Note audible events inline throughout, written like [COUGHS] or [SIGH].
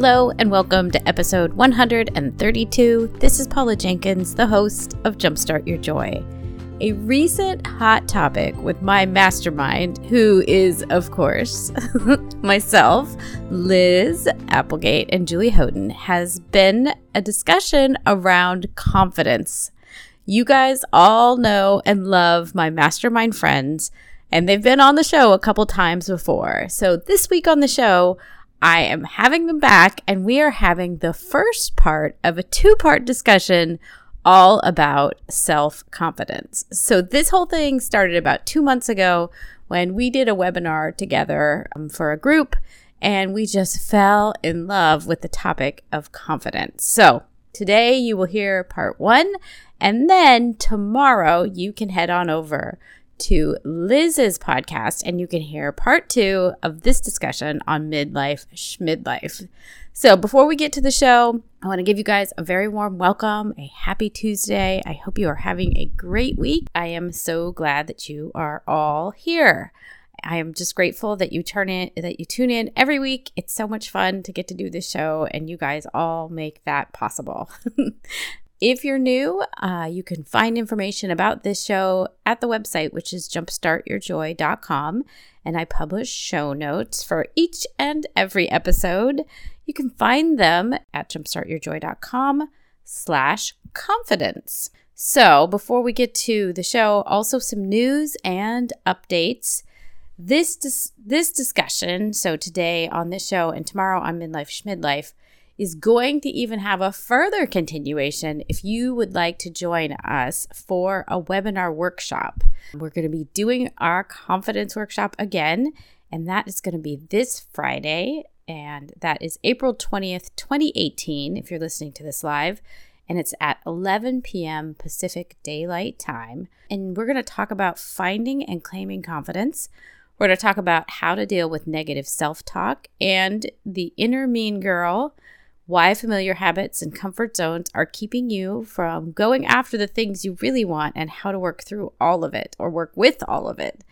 Hello, and welcome to episode 132. This is Paula Jenkins, the host of Jumpstart Your Joy. A recent hot topic with my mastermind, who is, of course, [LAUGHS] myself, Liz Applegate, and Julie Houghton, has been a discussion around confidence. You guys all know and love my mastermind friends, and they've been on the show a couple times before. So this week on the show, I am having them back, and we are having the first part of a two part discussion all about self confidence. So, this whole thing started about two months ago when we did a webinar together um, for a group, and we just fell in love with the topic of confidence. So, today you will hear part one, and then tomorrow you can head on over to Liz's podcast, and you can hear part two of this discussion on midlife schmidlife. So, before we get to the show, I want to give you guys a very warm welcome, a happy Tuesday. I hope you are having a great week. I am so glad that you are all here. I am just grateful that you turn in that you tune in every week. It's so much fun to get to do this show and you guys all make that possible. [LAUGHS] If you're new, uh, you can find information about this show at the website, which is jumpstartyourjoy.com. And I publish show notes for each and every episode. You can find them at jumpstartyourjoy.com slash confidence. So before we get to the show, also some news and updates. This dis- this discussion, so today on this show and tomorrow on Midlife Schmidlife, is going to even have a further continuation if you would like to join us for a webinar workshop. We're going to be doing our confidence workshop again, and that is going to be this Friday, and that is April 20th, 2018, if you're listening to this live. And it's at 11 p.m. Pacific Daylight Time. And we're going to talk about finding and claiming confidence. We're going to talk about how to deal with negative self talk and the inner mean girl why familiar habits and comfort zones are keeping you from going after the things you really want and how to work through all of it or work with all of it.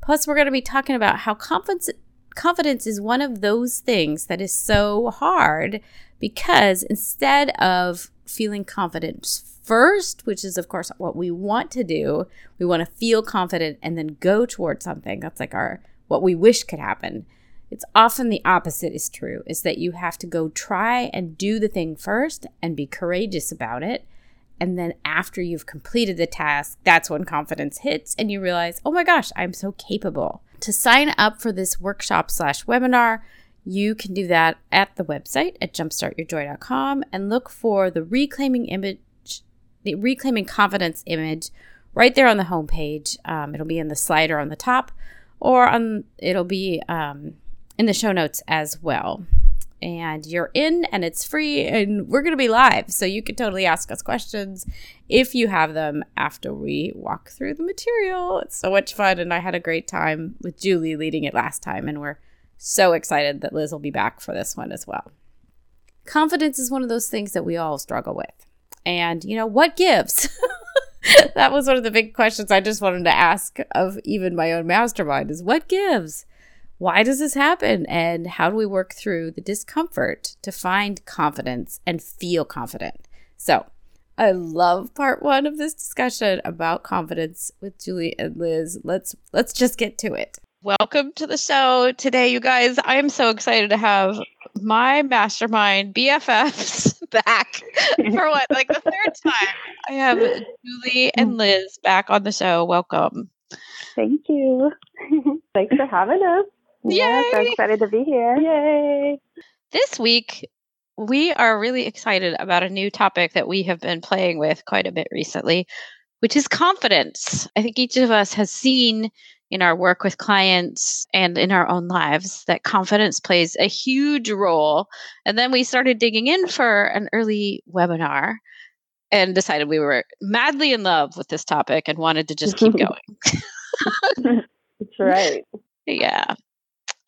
Plus, we're going to be talking about how confidence confidence is one of those things that is so hard because instead of feeling confident first, which is of course what we want to do, we want to feel confident and then go towards something. That's like our what we wish could happen. It's often the opposite is true, is that you have to go try and do the thing first and be courageous about it. And then after you've completed the task, that's when confidence hits and you realize, oh my gosh, I'm so capable. To sign up for this workshop slash webinar, you can do that at the website at jumpstartyourjoy.com and look for the reclaiming image, the reclaiming confidence image right there on the homepage. Um, it'll be in the slider on the top, or on it'll be um, in the show notes as well. And you're in and it's free and we're going to be live. So you can totally ask us questions if you have them after we walk through the material. It's so much fun. And I had a great time with Julie leading it last time. And we're so excited that Liz will be back for this one as well. Confidence is one of those things that we all struggle with. And, you know, what gives? [LAUGHS] that was one of the big questions I just wanted to ask of even my own mastermind is what gives? Why does this happen? And how do we work through the discomfort to find confidence and feel confident? So i love part one of this discussion about confidence with julie and liz. Let's let's just get to it. Welcome to the show today you guys. I am so excited to have my mastermind bffs [LAUGHS] back for what like the third time. I have julie and liz back on the show. Welcome. Thank you. [LAUGHS] Thanks for having us. Yeah, so excited to be here. Yay. This week, we are really excited about a new topic that we have been playing with quite a bit recently, which is confidence. I think each of us has seen in our work with clients and in our own lives that confidence plays a huge role. And then we started digging in for an early webinar and decided we were madly in love with this topic and wanted to just keep [LAUGHS] going. [LAUGHS] That's right. Yeah.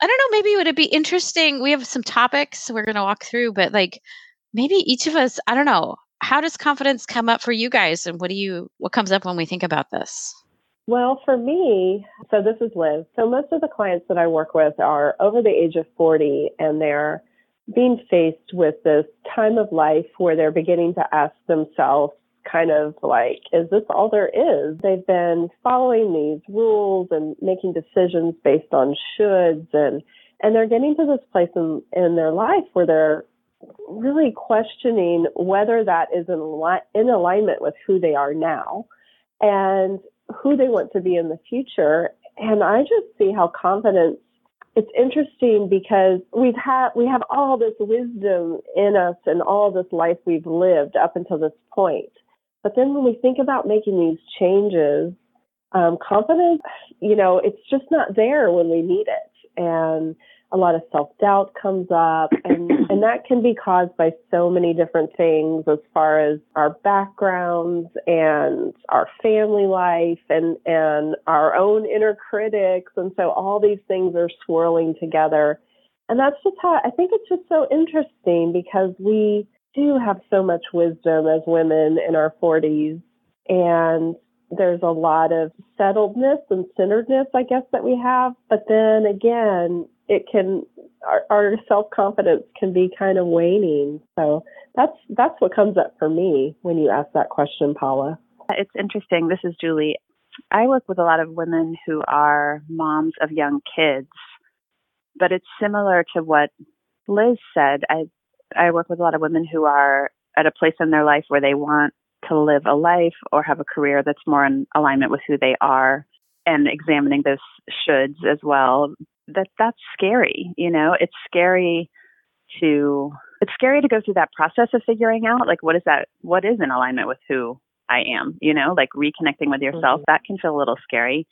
I don't know, maybe it would be interesting? We have some topics we're going to walk through, but like maybe each of us, I don't know, how does confidence come up for you guys and what do you what comes up when we think about this? Well, for me, so this is Liz. So most of the clients that I work with are over the age of 40 and they're being faced with this time of life where they're beginning to ask themselves kind of like, is this all there is? They've been following these rules and making decisions based on shoulds and and they're getting to this place in, in their life where they're really questioning whether that is in, in alignment with who they are now. And who they want to be in the future. And I just see how confidence it's interesting because we've had we have all this wisdom in us and all this life we've lived up until this point. But then when we think about making these changes, um, confidence, you know, it's just not there when we need it. And a lot of self doubt comes up, and, [CLEARS THROAT] and that can be caused by so many different things as far as our backgrounds and our family life and, and our own inner critics. And so all these things are swirling together. And that's just how I think it's just so interesting because we do have so much wisdom as women in our 40s. And there's a lot of settledness and centeredness, I guess, that we have. But then again, it can our, our self confidence can be kind of waning. So that's that's what comes up for me when you ask that question, Paula. It's interesting. This is Julie. I work with a lot of women who are moms of young kids, but it's similar to what Liz said. I I work with a lot of women who are at a place in their life where they want to live a life or have a career that's more in alignment with who they are and examining those shoulds as well that that's scary you know? It's scary to it's scary to go through that process of figuring out like what is that what is in alignment with who i am you know? Like reconnecting with yourself mm-hmm. that can feel a little scary.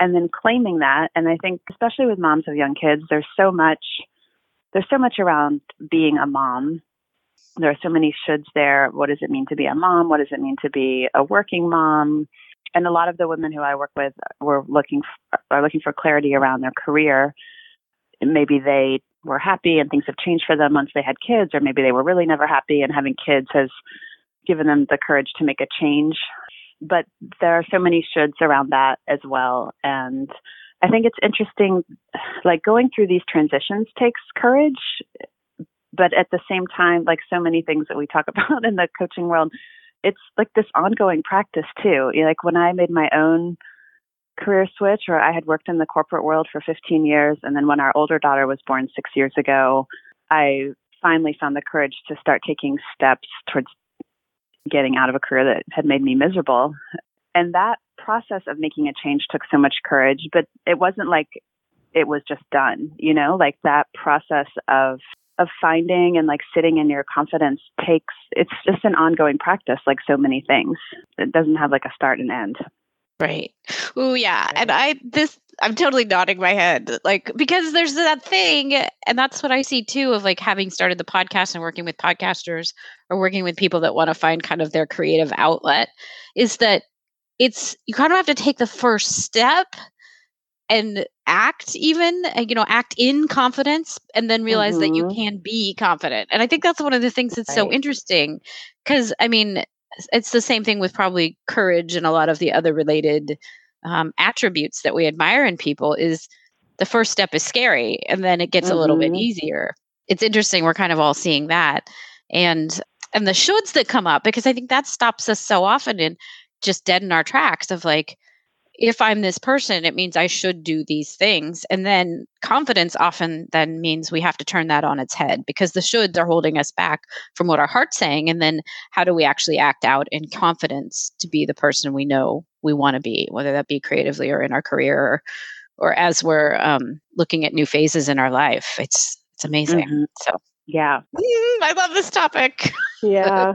And then claiming that and i think especially with moms of young kids there's so much there's so much around being a mom there are so many shoulds there what does it mean to be a mom what does it mean to be a working mom and a lot of the women who I work with were looking for, are looking for clarity around their career. Maybe they were happy and things have changed for them once they had kids, or maybe they were really never happy and having kids has given them the courage to make a change. But there are so many shoulds around that as well. And I think it's interesting, like going through these transitions takes courage. But at the same time, like so many things that we talk [LAUGHS] about in the coaching world, it's like this ongoing practice too. Like when I made my own career switch, or I had worked in the corporate world for 15 years, and then when our older daughter was born six years ago, I finally found the courage to start taking steps towards getting out of a career that had made me miserable. And that process of making a change took so much courage, but it wasn't like it was just done, you know, like that process of of finding and like sitting in your confidence takes it's just an ongoing practice like so many things. It doesn't have like a start and end. Right. Oh yeah. And i this i'm totally nodding my head like because there's that thing and that's what i see too of like having started the podcast and working with podcasters or working with people that want to find kind of their creative outlet is that it's you kind of have to take the first step and act even uh, you know act in confidence and then realize mm-hmm. that you mm-hmm. can be confident and i think that's one of the things that's right. so interesting because i mean it's the same thing with probably courage and a lot of the other related um, attributes that we admire in people is the first step is scary and then it gets mm-hmm. a little bit mm-hmm. easier it's interesting we're kind of all seeing that and and the shoulds that come up because i think that stops us so often in just dead in our tracks of like if I'm this person, it means I should do these things. And then confidence often then means we have to turn that on its head because the shoulds are holding us back from what our heart's saying. And then how do we actually act out in confidence to be the person we know we want to be, whether that be creatively or in our career or, or as we're um, looking at new phases in our life. It's it's amazing. Mm-hmm. So yeah, mm, I love this topic. [LAUGHS] yeah,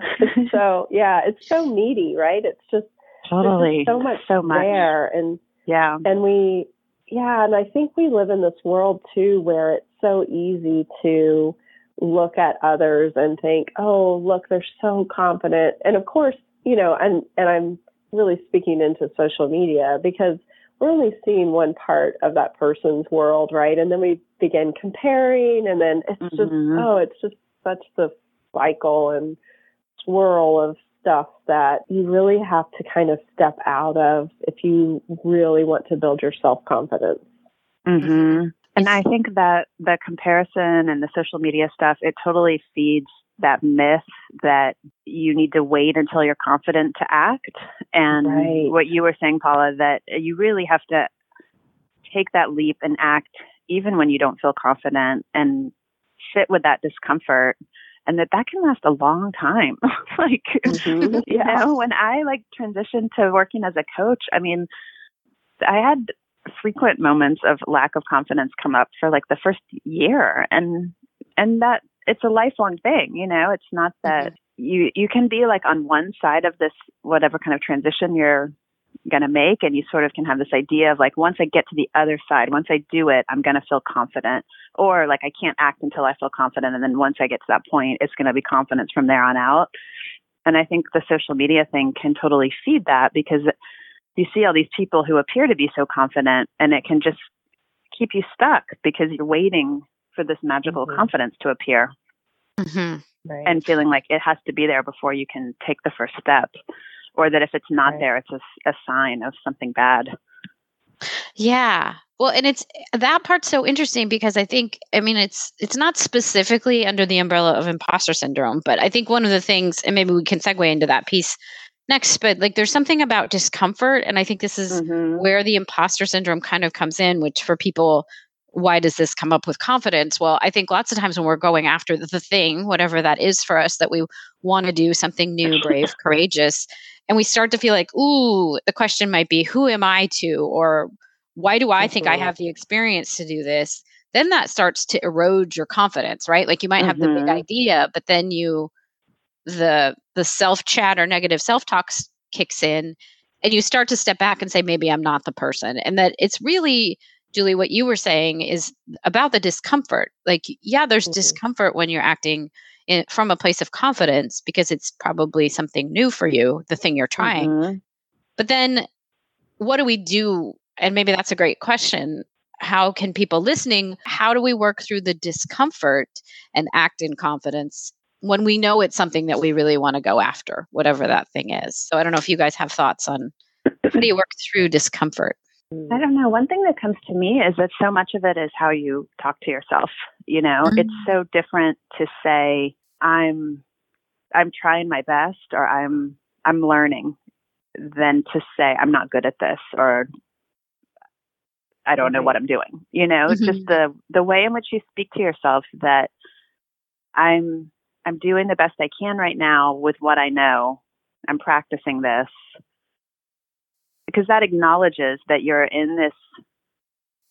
so yeah, it's so meaty, right? It's just Totally. so much so much there and yeah and we yeah, and I think we live in this world too where it's so easy to look at others and think, oh, look, they're so confident. And of course, you know, and, and I'm really speaking into social media because we're only seeing one part of that person's world, right? And then we begin comparing and then it's mm-hmm. just, oh, it's just such the cycle and swirl of stuff that you really have to kind of step out of if you really want to build your self confidence. Mm-hmm. And I think that the comparison and the social media stuff, it totally feeds that myth that you need to wait until you're confident to act. And right. what you were saying, Paula, that you really have to take that leap and act even when you don't feel confident and sit with that discomfort and that that can last a long time. [LAUGHS] like, mm-hmm. [LAUGHS] you yeah. know, when I like transitioned to working as a coach, I mean, I had frequent moments of lack of confidence come up for like the first year and and that it's a lifelong thing you know it's not that mm-hmm. you you can be like on one side of this whatever kind of transition you're going to make and you sort of can have this idea of like once i get to the other side once i do it i'm going to feel confident or like i can't act until i feel confident and then once i get to that point it's going to be confidence from there on out and i think the social media thing can totally feed that because you see all these people who appear to be so confident and it can just keep you stuck because you're waiting for this magical mm-hmm. confidence to appear mm-hmm. right. and feeling like it has to be there before you can take the first step or that if it's not right. there it's a, a sign of something bad yeah well and it's that part's so interesting because i think i mean it's it's not specifically under the umbrella of imposter syndrome but i think one of the things and maybe we can segue into that piece next but like there's something about discomfort and i think this is mm-hmm. where the imposter syndrome kind of comes in which for people why does this come up with confidence well i think lots of times when we're going after the, thing whatever that is for us that we want to do something new brave [LAUGHS] courageous and we start to feel like ooh the question might be who am i to or why do i think i have the experience to do this then that starts to erode your confidence right like you might have mm-hmm. the big mm-hmm. idea but then you the the self chat or negative self talk kicks in and you start to step back and say maybe i'm not the person and that it's really julie what you were saying is about the discomfort like yeah there's mm-hmm. discomfort when you're acting in, from a place of confidence because it's probably something new for you the thing you're trying mm-hmm. but then what do we do and maybe that's a great question how can people listening how do we work through the discomfort and act in confidence when we know it's something that we really want to go after, whatever that thing is. So I don't know if you guys have thoughts on how do you work through discomfort? I don't know. One thing that comes to me is that so much of it is how you talk to yourself. You know, mm-hmm. it's so different to say I'm I'm trying my best or I'm I'm learning than to say I'm not good at this or I don't know what I'm doing. You know, mm-hmm. just the the way in which you speak to yourself that I'm I'm doing the best I can right now with what I know. I'm practicing this because that acknowledges that you're in this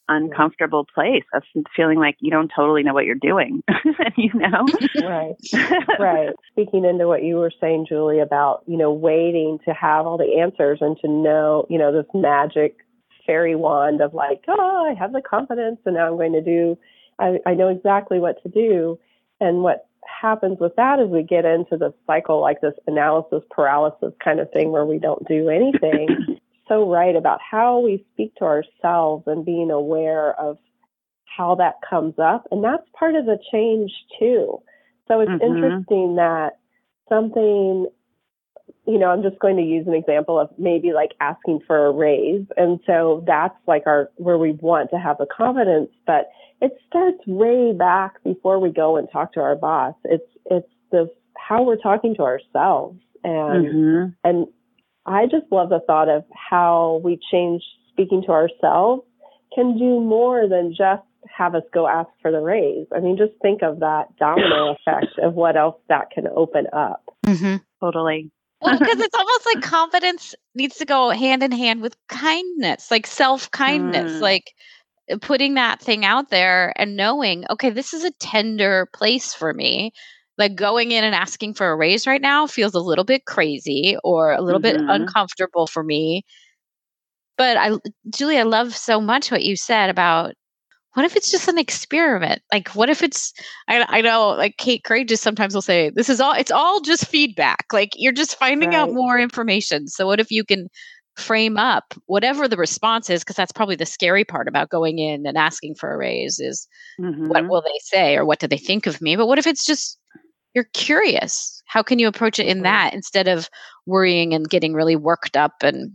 uncomfortable place of feeling like you don't totally know what you're doing, [LAUGHS] you know? right. [LAUGHS] Right. Speaking into what you were saying, Julie, about, you know, waiting to have all the answers and to know, you know, this magic fairy wand of like, oh, I have the confidence and now I'm going to do, I, I know exactly what to do. And what happens with that is we get into the cycle like this analysis paralysis kind of thing where we don't do anything. [LAUGHS] so right about how we speak to ourselves and being aware of how that comes up. And that's part of the change too. So it's mm-hmm. interesting that something, you know, I'm just going to use an example of maybe like asking for a raise. And so that's like our, where we want to have the confidence, but it starts way back before we go and talk to our boss. It's it's the how we're talking to ourselves and mm-hmm. and I just love the thought of how we change speaking to ourselves can do more than just have us go ask for the raise. I mean, just think of that domino [LAUGHS] effect of what else that can open up. Mm-hmm. Totally. well, [LAUGHS] because it's almost like confidence needs to go hand in hand with kindness, like self kindness. Mm. Like putting that thing out there and knowing, okay, this is a tender place for me. Like going in and asking for a raise right now feels a little bit crazy or a little mm-hmm. bit uncomfortable for me. But I, Julie, I love so much what you said about what if it's just an experiment? Like, what if it's, I, I know, like Kate Craig just sometimes will say, this is all, it's all just feedback. Like, you're just finding right. out more information. So, what if you can frame up whatever the response is? Because that's probably the scary part about going in and asking for a raise is mm-hmm. what will they say or what do they think of me? But what if it's just, you're curious? How can you approach it in that instead of worrying and getting really worked up and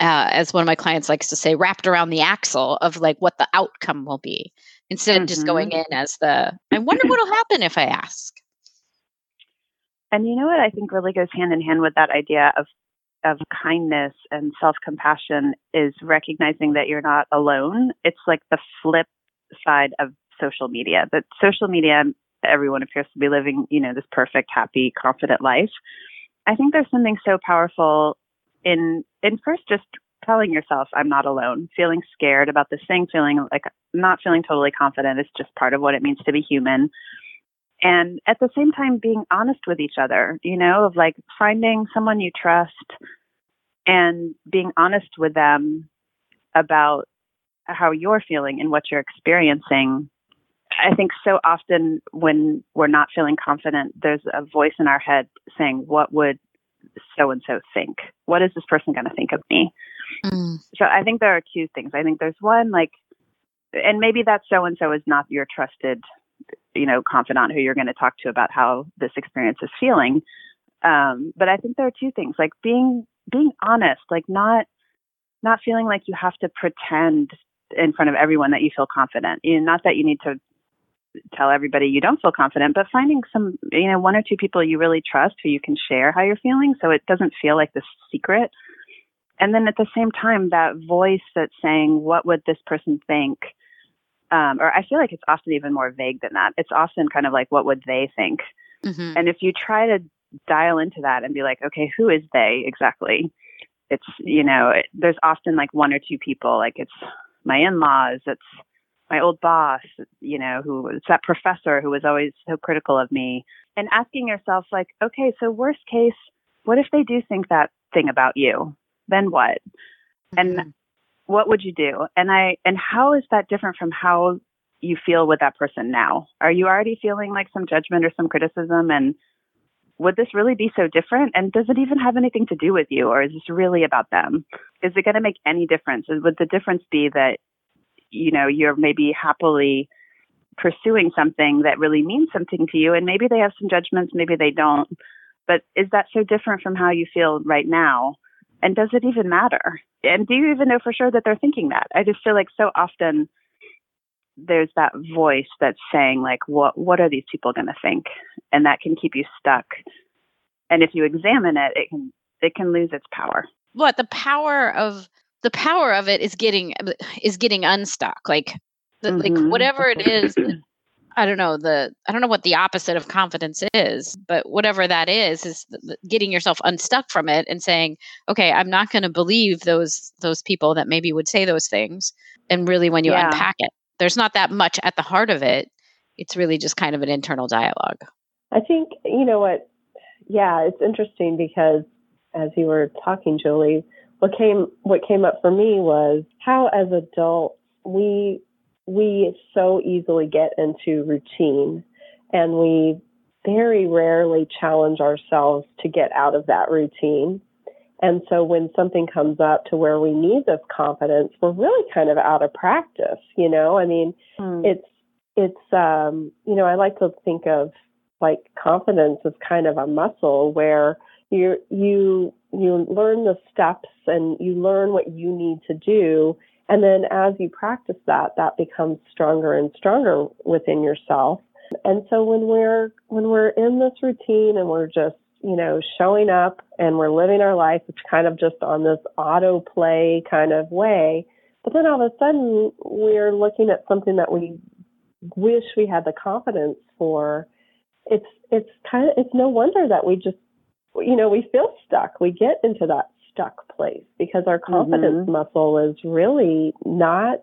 uh, as one of my clients likes to say, wrapped around the axle of like what the outcome will be instead mm-hmm. of just going mm-hmm. in as the, I wonder what'll happen if I ask. And you know what I think really goes hand in hand with that idea of of kindness and self compassion is recognizing that you're not alone. It's like the flip side of social media. That social media, everyone appears to be living, you know, this perfect, happy, confident life. I think there's something so powerful in in first just telling yourself I'm not alone, feeling scared about this thing, feeling like not feeling totally confident is just part of what it means to be human. And at the same time being honest with each other, you know, of like finding someone you trust and being honest with them about how you're feeling and what you're experiencing. I think so often when we're not feeling confident, there's a voice in our head saying, What would so and so think? What is this person going to think of me? Mm. So I think there are two things. I think there's one like, and maybe that so and so is not your trusted, you know, confidant who you're going to talk to about how this experience is feeling. Um, but I think there are two things like being being honest, like not not feeling like you have to pretend in front of everyone that you feel confident. You know, not that you need to tell everybody you don't feel confident, but finding some, you know, one or two people you really trust who you can share how you're feeling so it doesn't feel like this secret. And then at the same time, that voice that's saying, what would this person think? Um, or I feel like it's often even more vague than that. It's often kind of like, what would they think? Mm-hmm. And if you try to dial into that and be like, okay, who is they exactly? It's, you know, it, there's often like one or two people, like it's my in laws, it's my old boss, you know, who was that professor who was always so critical of me, and asking yourself, like, okay, so worst case, what if they do think that thing about you? Then what? Mm-hmm. And what would you do? And I, and how is that different from how you feel with that person now? Are you already feeling like some judgment or some criticism? And would this really be so different? And does it even have anything to do with you? Or is this really about them? Is it going to make any difference? Would the difference be that you know you're maybe happily pursuing something that really means something to you and maybe they have some judgments maybe they don't but is that so different from how you feel right now? And does it even matter? And do you even know for sure that they're thinking that? I just feel like so often there's that voice that's saying like what what are these people going to think? And that can keep you stuck. And if you examine it it can it can lose its power. What the power of the power of it is getting is getting unstuck. Like the, mm-hmm. like whatever it is i don't know the i don't know what the opposite of confidence is but whatever that is is getting yourself unstuck from it and saying okay i'm not going to believe those those people that maybe would say those things. And really when you yeah. unpack it there's not that much at the heart of it. It's really just kind of an internal dialogue. I think you know what? Yeah it's interesting because as you were talking julie what came what came up for me was how as adults we we so easily get into routine and we very rarely challenge ourselves to get out of that routine. And so when something comes up to where we need this confidence, we're really kind of out of practice, you know? I mean, hmm. it's it's um, you know, I like to think of like confidence as kind of a muscle where you you you learn the steps and you learn what you need to do. And then as you practice that that becomes stronger and stronger within yourself. And so when we're when we're in this routine and we're just you know showing up and we're living our life it's kind of just on this autoplay kind of way but then all of a sudden we're looking at something that we wish we had the confidence for it's it's kind of it's no wonder that we just you know, we feel stuck. We get into that stuck place because our confidence mm-hmm. muscle is really not,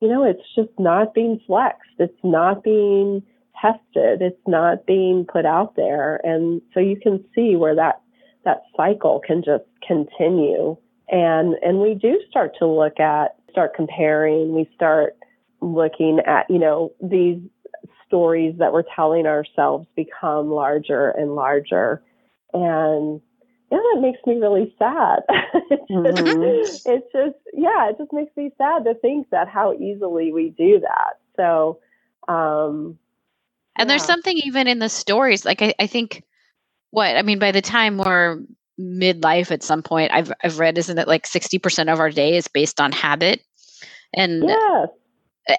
you know, it's just not being flexed. It's not being tested. It's not being put out there. And so you can see where that, that cycle can just continue And, and we do start to look at, start comparing, we start looking at, you know, these stories that we're telling ourselves become larger and larger. And yeah, that makes me really sad. it's, [LAUGHS] mm-hmm. just, it's just, yeah, it just makes me sad to think that how easily we do that. So, um, and yeah. there's something even in the stories, like I, I think what, I mean, by the time we're midlife at some point, I've, I've read, isn't it like 60% of our day is based on habit? And, yes.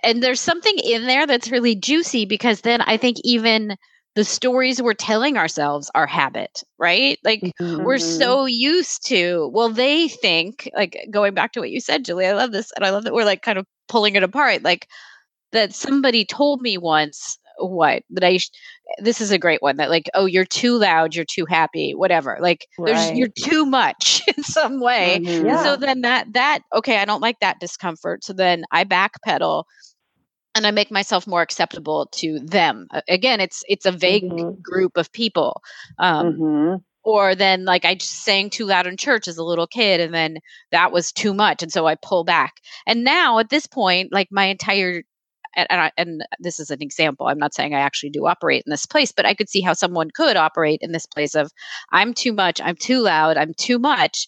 and there's something in there that's really juicy because then I think even the stories we're telling ourselves are habit, right? Like mm-hmm. we're so used to, well, they think, like going back to what you said, Julie, I love this. And I love that we're like kind of pulling it apart. Like that somebody told me once what that I, this is a great one that like, oh, you're too loud, you're too happy, whatever. Like right. there's, you're too much [LAUGHS] in some way. Mm-hmm. Yeah. So then that, that, okay, I don't like that discomfort. So then I backpedal and I make myself more acceptable to them. Again, it's it's a vague mm-hmm. group of people. Um, mm-hmm. Or then, like I just sang too loud in church as a little kid, and then that was too much, and so I pull back. And now, at this point, like my entire and, and, I, and this is an example. I'm not saying I actually do operate in this place, but I could see how someone could operate in this place of I'm too much, I'm too loud, I'm too much,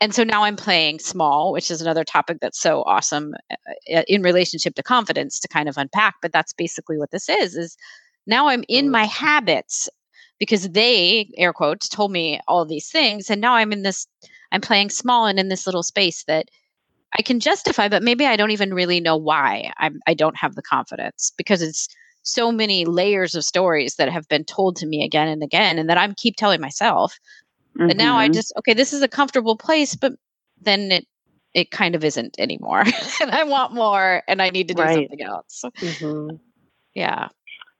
and so now I'm playing small, which is another topic that's so awesome uh, uh, in relationship to confidence to kind of unpack. But that's basically what this is: is now I'm in my habits because they, air quotes, told me all these things, and now I'm in this. I'm playing small and in this little space that I can justify, but maybe I don't even really know why I'm. I don't have the confidence because it's so many layers of stories that have been told to me again and again, and that I'm keep telling myself Mm-hmm. And now I mm-hmm. just okay, this is a comfortable place, but then it it kind of isn't anymore. [LAUGHS] and I want more and I need to do right. something else. Mm-hmm. Yeah.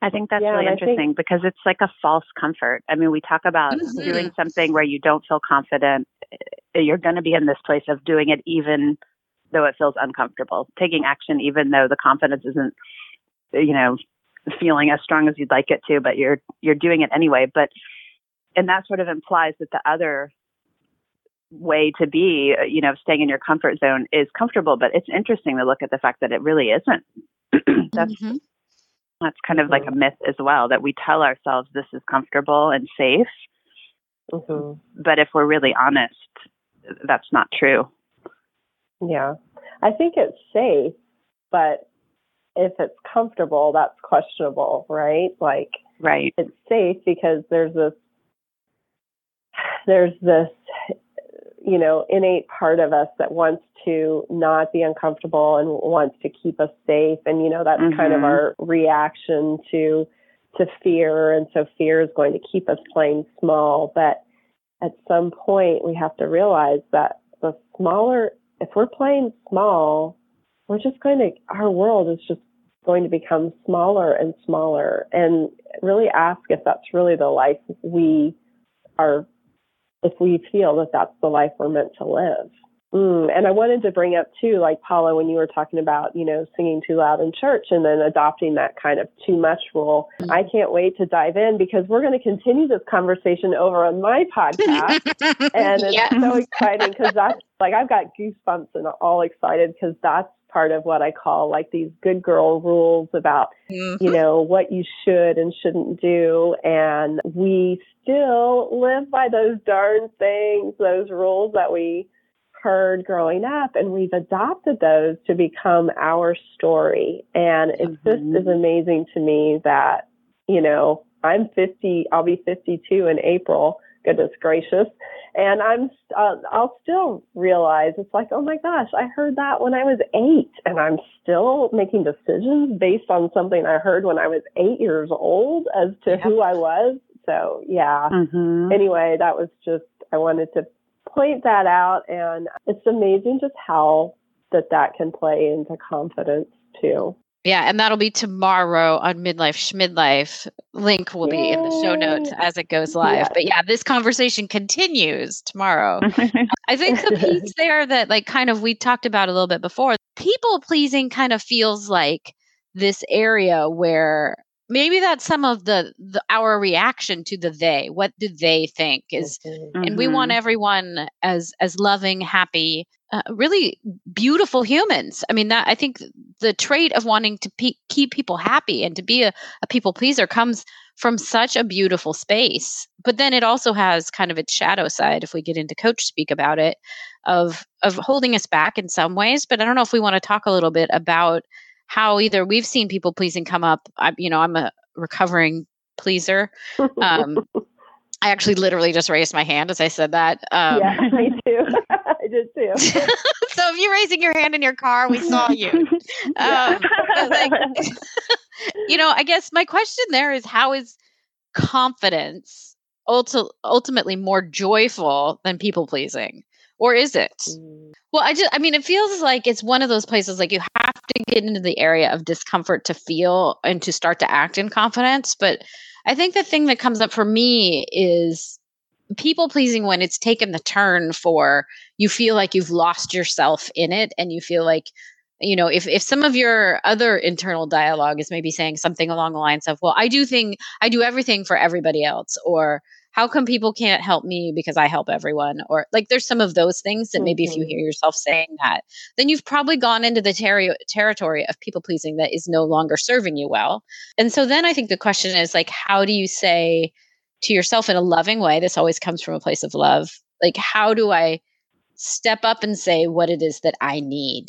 I think that's yeah, really interesting think... because it's like a false comfort. I mean, we talk about mm-hmm. doing something where you don't feel confident. Eh, you're going to be in this place of doing it even though it feels uncomfortable, taking action even though the confidence isn't, you know, feeling as strong as you'd like it to, but you're you're doing it anyway. But and that sort of implies that the other way to be, you know, staying in your comfort zone is comfortable. But it's interesting to look at the fact that it really isn't. [CLEARS THROAT] that's mm-hmm. that's kind of like a myth as well that we tell ourselves this is comfortable and safe. Mm-hmm. But if we're really honest, that's not true. Yeah, I think it's safe, but if it's comfortable, that's questionable, right? Like, right, it's safe because there's this there's this, you know, innate part of us that wants to not be uncomfortable and wants to keep us safe. And, you know, that's mm-hmm. kind of mm-hmm. our reaction to, to fear. And so fear is going to keep us playing small. But at some point, we have to realize that the smaller, if we're playing small, we're just going to, our world is just going to become smaller and smaller and really ask if that's really the life we are if we feel that that's the life we're meant to live. Mm, and I wanted to bring up too, like Paula, when you were talking about, you know, singing too loud in church and then adopting that kind of too much rule. Mm-hmm. I can't wait to dive in because we're going to continue this conversation over on my podcast. [LAUGHS] and it's yes. so exciting because that's like, I've got goosebumps and all excited because that's part of what I call like these good girl rules about, mm-hmm. you know, what you should and shouldn't do. And we still live by those darn things, those rules that we heard growing up and we've adopted those to become our story. And it mm-hmm. just is amazing to me that, you know, I'm 50, I'll be 52 in April. Goodness gracious. And I'm, uh, I'll still realize it's like, oh my gosh, I heard that when I was eight and I'm still making decisions based on something I heard when I was eight years old as to yep. who I was. So yeah. Mm-hmm. Anyway, that was just, I wanted to point that out and it's amazing just how that that can play into confidence too. Yeah, and that'll be tomorrow on Midlife Schmidlife. Link will Yay. be in the show notes as it goes live. Yes. But yeah, this conversation continues tomorrow. [LAUGHS] I think the piece there that like kind of we talked about a little bit before, people pleasing kind of feels like this area where maybe that's some of the, the our reaction to the they what do they think is Mhm. and we want Mhm. everyone as as loving happy uh, really beautiful humans i mean that i think the trait of wanting to pe- keep people happy and to be a, a people pleaser comes from such a beautiful space but then it also has kind of its shadow side if we get into coach speak about it of of holding us back in some ways but i don't know if we want to talk a little bit about how either we've seen people pleasing come up I, you know i'm a recovering pleaser um, [LAUGHS] I actually literally just raised my hand as I said that. Um, yeah, [LAUGHS] me too. [LAUGHS] I did too. so if you're raising your hand in your car, we saw you. Um, like, you know, I guess my question there is how is confidence ulti- ultimately more joyful than people pleasing? Or is it? Mm, Well, I just, I mean, it feels like it's one of those places like you have to get into the area of discomfort to feel and to start to act in confidence. But I think the thing that comes up for me is people pleasing when it's taken the turn for you feel like you've lost yourself in it and you feel like you know if if some of your other internal dialogue is maybe saying something along the lines of well i do thing i do everything for everybody else or how come people can't help me because i help everyone or like there's some of those things that maybe if you Mhm. hear yourself saying that then you've probably gone into the terri territory of people pleasing that is no longer serving you well and so then i think the question is like how do you say to yourself in a loving way this always comes from a place of love like how do i step up and say what it is that i need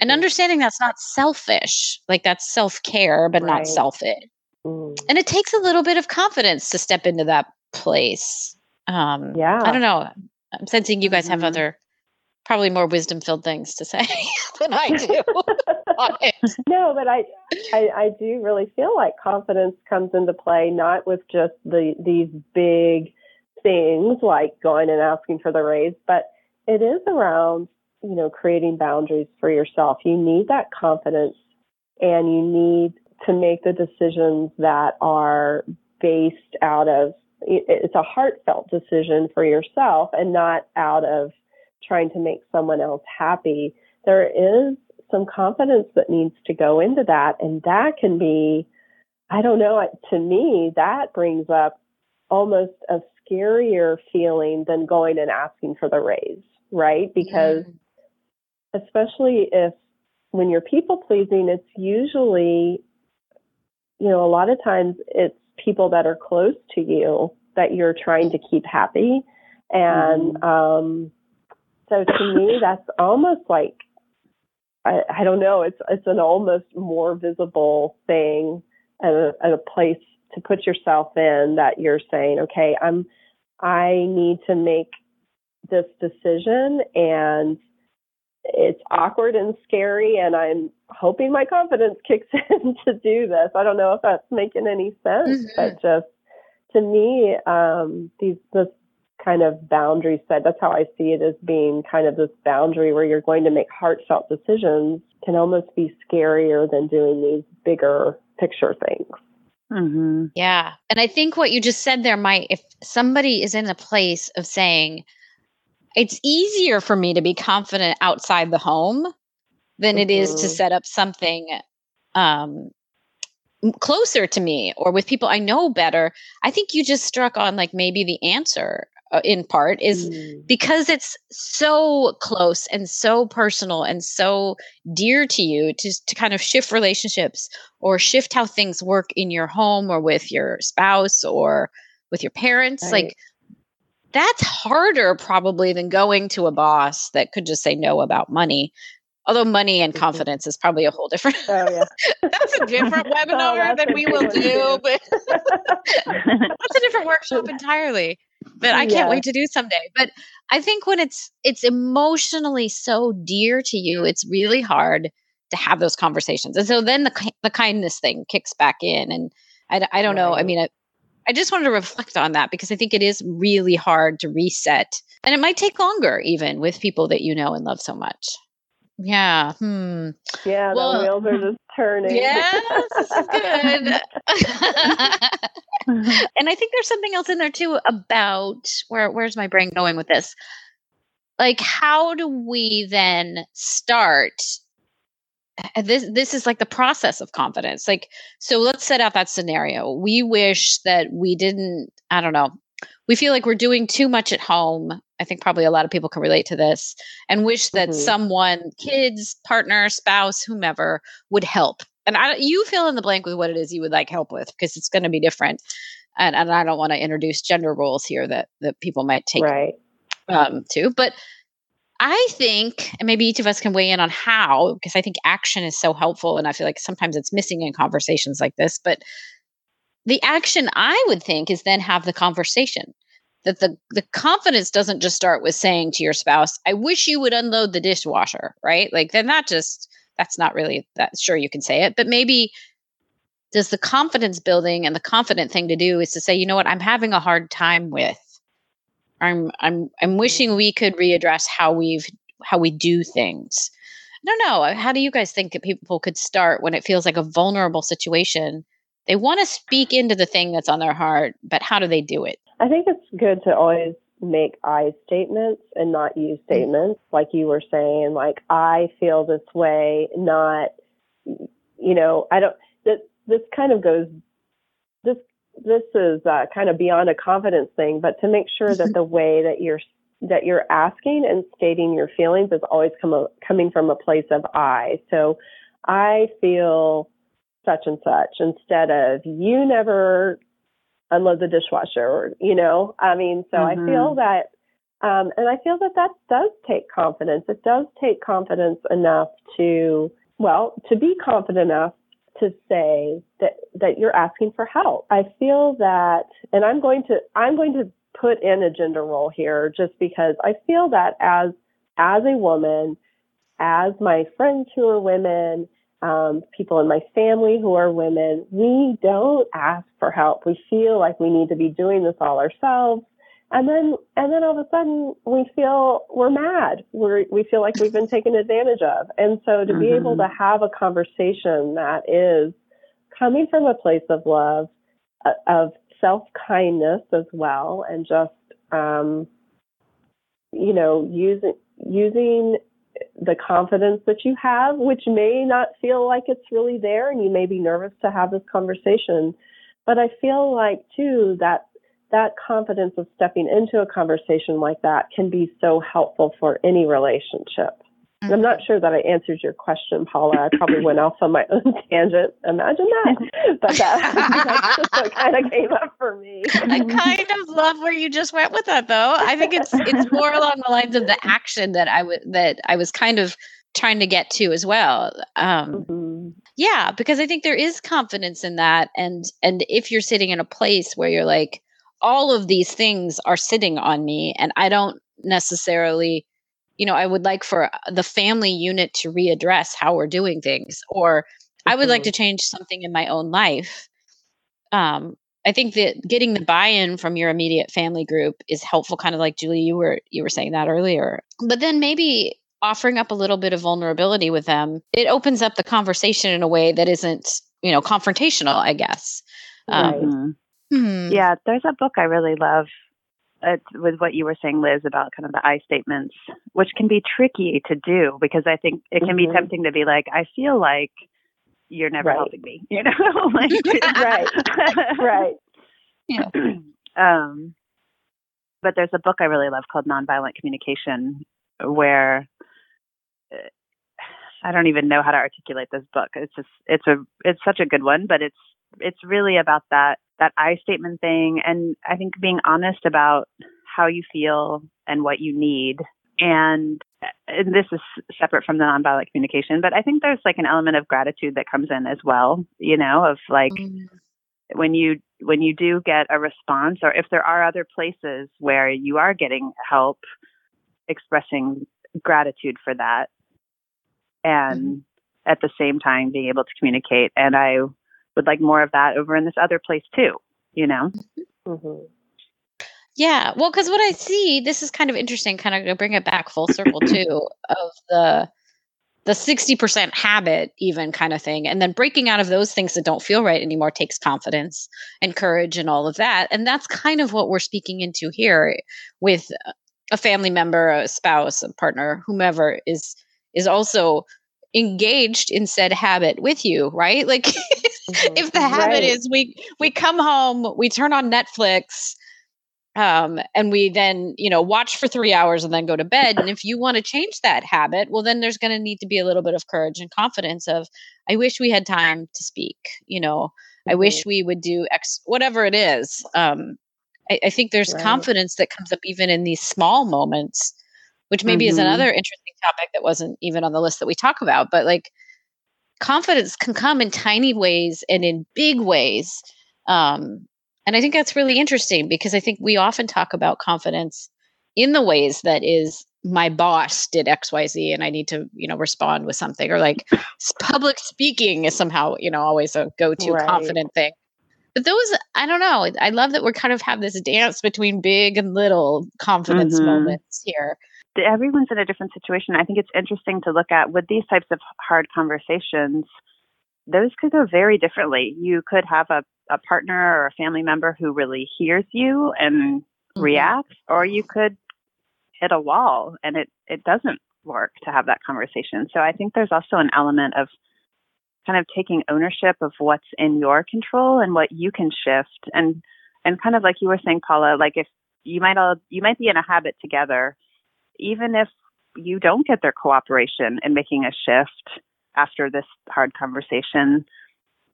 and Mhm. understanding that's not selfish like that's self-care but not Right. selfish Mm. and it takes a little bit of confidence to step into that place um Yeah. i don't know i'm sensing you guys have Mhm. other probably more wisdom filled things to [LAUGHS] say than i do [LAUGHS] no, but I, I I do really feel like confidence comes into play not with just the these big things like going and asking for the raise, but it is around you know creating boundaries for yourself. You need that confidence, and you need to make the decisions that are based out of it's a heartfelt decision for yourself and not out of trying to make someone else happy. There is some confidence that needs to go into that. And that can be, I don't know, to me, that brings up almost a scarier feeling than going and asking for the raise, right? Because Mm. especially if when you're people pleasing, it's usually, you know, a lot of times it's people that are close to you that you're trying to keep happy. And um, so to me, [LAUGHS] that's almost like, I, I don't know, it's, it's an almost more visible thing and a, at a place to put yourself in that you're saying, okay, I'm, I need to make this decision and it's awkward and scary and I'm hoping my confidence [LAUGHS] kicks in to do this. I don't know if that's making any sense, Mhm. but just to me, um, these this kind of boundary set, that's how I see it as being kind of this boundary where you're going to make heartfelt decisions can almost be scarier than doing these bigger picture things. Mm-hmm. Yeah. And I think what you just said there might, if somebody is in a place of saying, it's easier for me to be confident outside the home than it is to Mhm. set up something um, closer to me or with people I know better. I think you just struck on like maybe the answer uh, in part is Mm. because it's so close and so personal and so dear to you to, to kind of shift relationships or shift how things work in your home or with your spouse or with your parents Right. like that's harder probably than going to a boss that could just say no about money although money and Mhm. confidence is probably a whole different Oh yeah. [LAUGHS] that's a different [LAUGHS] webinar that's than we will do [LAUGHS] but that's a different workshop entirely but i can't Yeah. wait to do someday but i think when it's it's emotionally so dear to you it's really hard to have those conversations and so then the, the kindness thing kicks back in and I, I don't know i mean I, I just wanted to reflect on that because i think it is really hard to reset and it might take longer even with people that you know and love so much yeah hmm Yeah, Well, the wheels are just turning. yes, good. [LAUGHS] [LAUGHS] and I think there's something else in there too about where where's my brain going with this? Like how do we then start this this is like the process of confidence. Like so let's set out that scenario. We wish that we didn't I don't know. We feel like we're doing too much at home. I think probably a lot of people can relate to this and wish that mm-hmm. someone, kids, partner, spouse, whomever would help. And I you fill in the blank with what it is you would like help with because it's going to be different. And, and I don't want to introduce gender roles here that that people might take right. um, to, but I think, and maybe each of us can weigh in on how, because I think action is so helpful. And I feel like sometimes it's missing in conversations like this. But the action I would think is then have the conversation. That the, the confidence doesn't just start with saying to your spouse, I wish you would unload the dishwasher, right? Like, then that just, that's not really that sure you can say it, but maybe does the confidence building and the confident thing to do is to say, you know what, I'm having a hard time with I'm I'm I'm wishing we could readdress how we've how we do things. I don't know. How do you guys think that people could start when it feels like a vulnerable situation? They want to speak into the thing that's on their heart, but how do they do it? I think it's good to always make I statements and not use mm-hmm. statements, like you were saying, like I feel this way, not you know, I don't this this kind of goes this is uh, kind of beyond a confidence thing, but to make sure that the way that you're that you're asking and stating your feelings is always come, coming from a place of I. So I feel such and such instead of you never unload the dishwasher or you know i mean so mm-hmm. i feel that um, and i feel that that does take confidence it does take confidence enough to well to be confident enough to say that that you're asking for help. I feel that and I'm going to I'm going to put in a gender role here just because I feel that as as a woman, as my friends who are women, um, people in my family who are women, we don't ask for help. We feel like we need to be doing this all ourselves. And then, and then all of a sudden we feel we're mad. we we feel like we've been taken advantage of. And so to mm-hmm. be able to mm-hmm. have a conversation that is coming from a place of love, uh, of self kindness as well, and just, um, you know, using, using the confidence that you have, which may not feel like it's really there and you may be nervous to have this conversation. But I feel like too that that confidence of stepping into a conversation like that can be so helpful for any relationship. Mm-hmm. I'm not sure that I answered your question, Paula. I probably went off on my [LAUGHS] own tangent. Imagine that. But that, [LAUGHS] that's just what kind of came up for me. I kind of love where you just went with that, though. I think it's it's more along the lines of the action that I would that I was kind of trying to get to as well. Um, mm-hmm. Yeah, because I think there is confidence in that, and and if you're sitting in a place where you're like, all of these things are sitting on me and i don't necessarily you know i would like for the family unit to readdress how we're doing things or mm-hmm. i would like to mm-hmm. change something in my own life um i think that getting the buy-in from your immediate family group is helpful kind of like julie you were you were saying that earlier but then maybe offering up a little bit of vulnerability with them it opens up the conversation in a way that isn't you know confrontational i guess um, right. Hmm. Yeah, there's a book I really love uh, with what you were saying, Liz, about kind of the I statements, which can be tricky to do because I think it can mm-hmm. be tempting to be like, I feel like you're never right. helping me, [LAUGHS] you know? [LAUGHS] like, [LAUGHS] right, right. [CLEARS THROAT] Yeah. um, but there's a book I really love called Nonviolent Communication, where uh, I don't even know how to articulate this book. It's just it's a it's such a good one, but it's it's really about that that I statement thing. And I think being honest about how you feel and what you need. And, and this is separate from the nonviolent communication, but I think there's like an element of gratitude that comes in as well, you know, of like, mm. when you when you do get a response or if there are other places where you are getting help expressing gratitude for that and mm-hmm. at the same time being able to communicate and i would like more of that over in this other place too, you know? Mm-hmm. Yeah. Well, because what I see, this is kind of interesting, kind of to bring it back full circle too, of the the 60% habit even kind of thing and then breaking out of those things that don't feel right anymore takes confidence and courage and all of that and that's kind of what we're speaking into here with a family member a spouse a partner whomever is is also engaged in said habit with you, right? Like [LAUGHS] mm-hmm. if the habit right. is we we come home, we turn on Netflix, um, and we then you know watch for three hours and then go to bed and if you want to change that habit well then there's going to need to be a little bit of courage and confidence of i wish we had time to speak you know mm-hmm. i wish we would do x whatever it is um, I, I, think there's right. confidence that comes up even in these small moments which maybe mm-hmm. is another interesting topic that wasn't even on the list that we talk about but like confidence can come in tiny ways and in big ways um, and I think that's really interesting because I think we often talk about confidence in the ways that is my boss did xyz and i need to you know respond with something or like public speaking is somehow you know always a go-to right. confident thing but those i don't know i love that we're kind of have this dance between big and little confidence mm-hmm. moments here everyone's in a different situation i think it's interesting to look at with these types of hard conversations those could go very differently you could have a a partner or a family member who really hears you and mm-hmm. reacts, or you could hit a wall and it, it doesn't work to have that conversation. So I think there's also an element of kind of taking ownership of what's in your control and what you can shift and and kind of like you were saying Paula like if you might all you might be in a habit together even if you don't get their cooperation in making a shift after this hard conversation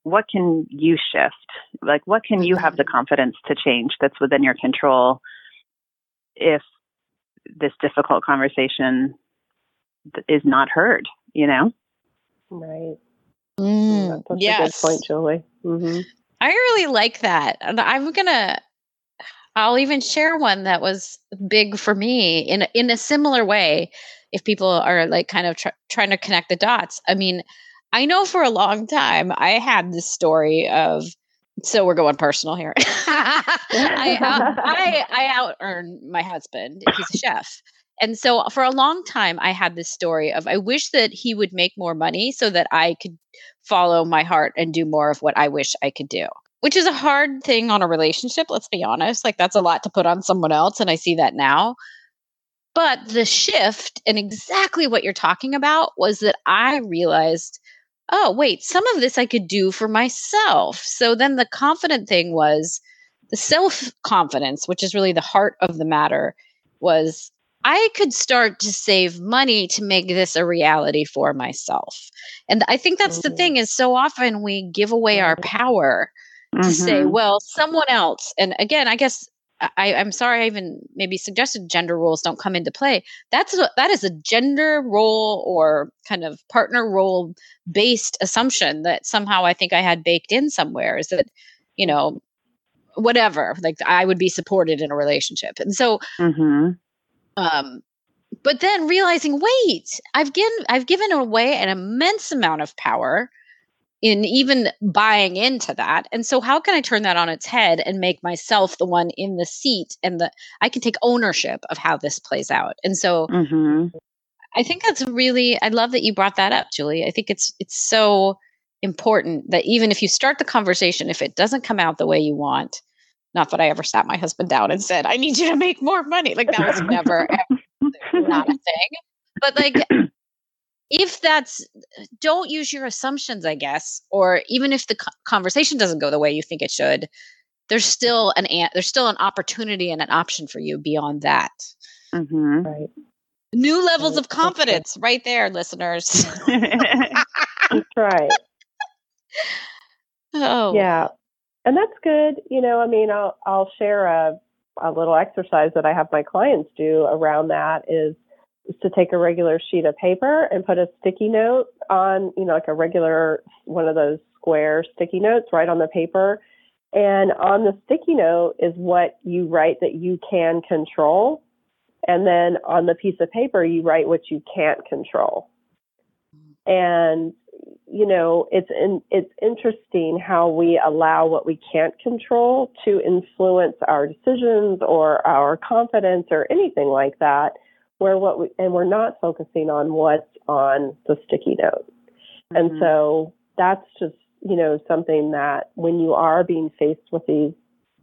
what can you shift? Like, what can you have the mm-hmm. confidence to change that's within your control if this difficult conversation is not heard, you know? Right. Mm, that's yes. a good point, Julie. Mm-hmm. I really like that. I'm going to I'll even share one that was big for me in in a similar way if people are like kind of tr- trying to connect the dots. I mean, I know for a long time I had this story of so we're going personal here. [LAUGHS] I, out, I I out earn my husband. He's a chef. And so for a long time I had this story of I wish that he would make more money so that I could follow my heart and do more of what I wish I could do. Which is a hard thing on a relationship, let's be honest. Like that's a lot to put on someone else and I see that now. But the shift and exactly what you're talking about was that I realized oh, wait, some of this I could do for myself. So then the confident thing was the self confidence, which is really the heart of the matter, was I could start to save money to make this a reality for myself. And I think that's the thing oh. is so often we give away our power mm-hmm. to say, mm-hmm. well, someone else. And again, I guess I, I'm sorry I even maybe suggested gender roles don't come into play. That's a, that is a gender role or kind of partner role based assumption that somehow I think I had baked in somewhere is that, you know, whatever, like I would be supported in a relationship. And so mm-hmm. um but then realizing, wait, I've given I've given away an immense amount of power in even buying into that. And so how can I turn that on its head and make myself the one in the seat and the I can take ownership of how this plays out. And so mm-hmm. I think that's really I love that you brought that up, Julie. I think it's it's so important that even if you start the conversation if it doesn't come out the way you want, not that I ever sat my husband down and said, "I need you to make more money." Like that was never ever, not a thing. But like [COUGHS] [COUGHS] if that's don't use your assumptions i guess or even if the conversation doesn't go the way you think it should there's still an there's still an opportunity and an option for you beyond that. Mm-hmm. right. New levels right. of confidence right there listeners. [LAUGHS] That's right. [LAUGHS] Oh. Yeah. And that's good you know i mean i'll i'll share a a little exercise that i have my clients do around that is is to take a regular sheet of paper and put a sticky note on, you know, like a regular one of those square sticky notes right on the paper. And on the sticky note is what you write that you can control. And then on the piece of paper, you write what you can't control. And, you know, it's in, it's interesting how we allow what we can't control to influence our decisions or our confidence or anything like that where what we, and we're not focusing on what's on the sticky note. Mm-hmm. And so that's just, you know, something that when you are being faced with these,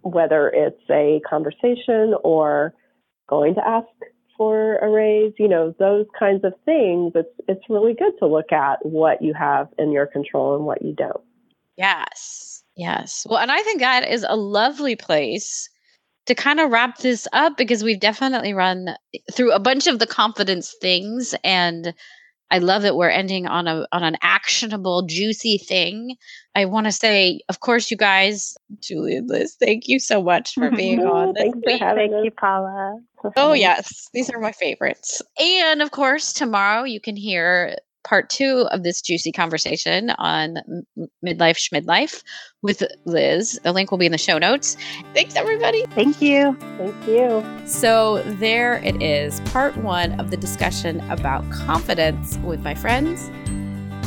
whether it's a conversation or going to ask for a raise, you know, those kinds of things. It's it's really good to look at what you have in your control and what you don't. Yes. Yes. Well, and I think that is a lovely place to kind of wrap this up because we've definitely run through a bunch of the confidence things and I love that we're ending on a on an actionable, juicy thing. I want to say, of course, you guys, Julie and Liz, thank you so much for [LAUGHS] being on. Thanks for having Thank you, Paula. Oh [LAUGHS] yes, these are my favorites. And of course, tomorrow you can hear part two of this juicy conversation on midlife schmidlife with Liz. The link will be in the show notes. Thanks, everybody. Thank you. Thank you. So, there it is, part one of the discussion about confidence with my friends,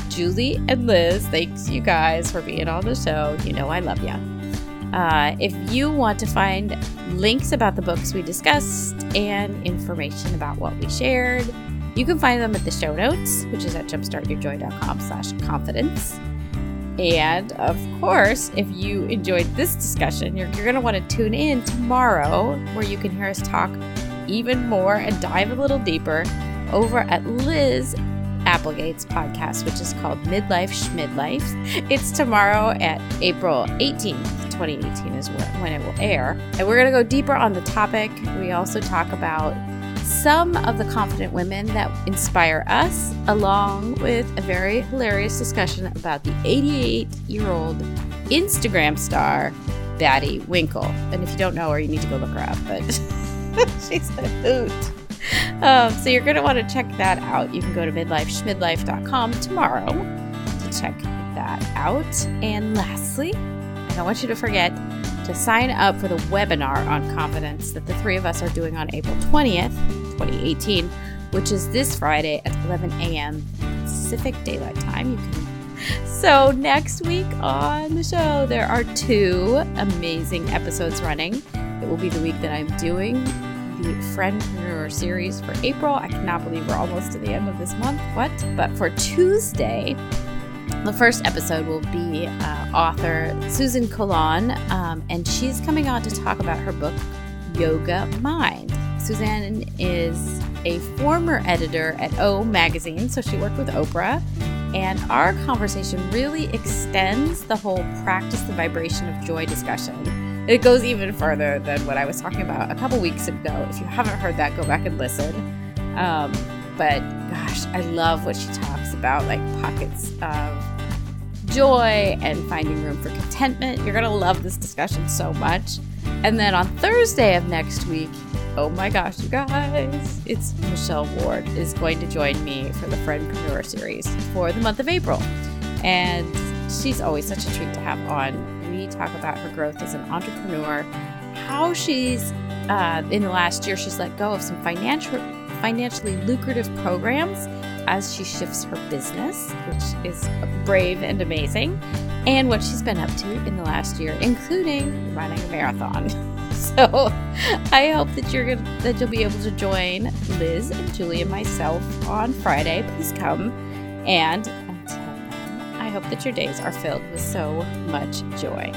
Julie and Liz. Thanks, you guys, for being on the show. You know, I love you. Uh, if you want to find links about the books we discussed and information about what we shared, you can find them at the show notes, which is at jumpstartyourjoy.com slash confidence. And of course, if you enjoyed this discussion, you're, you're going to want to tune in tomorrow where you can hear us talk even more and dive a little deeper over at Liz Applegate's podcast, which is called Midlife Schmidlife. It's tomorrow at April 18th, 2018 is when it will air. And we're going to go deeper on the topic. We also talk about some of the confident women that inspire us, along with a very hilarious discussion about the 88 year old Instagram star, Baddie Winkle. And if you don't know her, you need to go look her up, but [LAUGHS] she's a hoot. Um, so you're going to want to check that out. You can go to midlifeschmidlife.com tomorrow to check that out. And lastly, I don't want you to forget to sign up for the webinar on confidence that the three of us are doing on April 20th, 2018, which is this Friday at 11 a.m. Pacific Daylight Time. You can [LAUGHS] so, next week on the show, there are two amazing episodes running. It will be the week that I'm doing the Friendpreneur series for April. I cannot believe we're almost to the end of this month. What? But for Tuesday, the first episode will be uh, author Suzan Colón, um, and she's coming on to talk about her book, Yoga Mind. Suzan is a former editor at O Magazine, so she worked with Oprah. And our conversation really extends the whole practice the vibration of joy discussion. It goes even further than what I was talking about a couple weeks ago. If you haven't heard that, go back and listen. Um, but gosh, I love what she talks about, like pockets of joy and finding room for contentment. You're going to love this discussion so much. And then on Thursday of next week, oh my gosh, you guys, it's Michelle Ward is going to join me for the Friendpreneur series for the month of April. And she's always such a treat to have on. We talk about her growth as an entrepreneur, how she's uh, in the last year she's let go of some financial financially lucrative programs as she shifts her business, which is brave and amazing, and what she's been up to in the last year, including running a marathon. [LAUGHS] So I hope that you're gonna, that you'll be able to join Liz and Julie and myself on Friday. Please come, and until then, I hope that your days are filled with so much joy.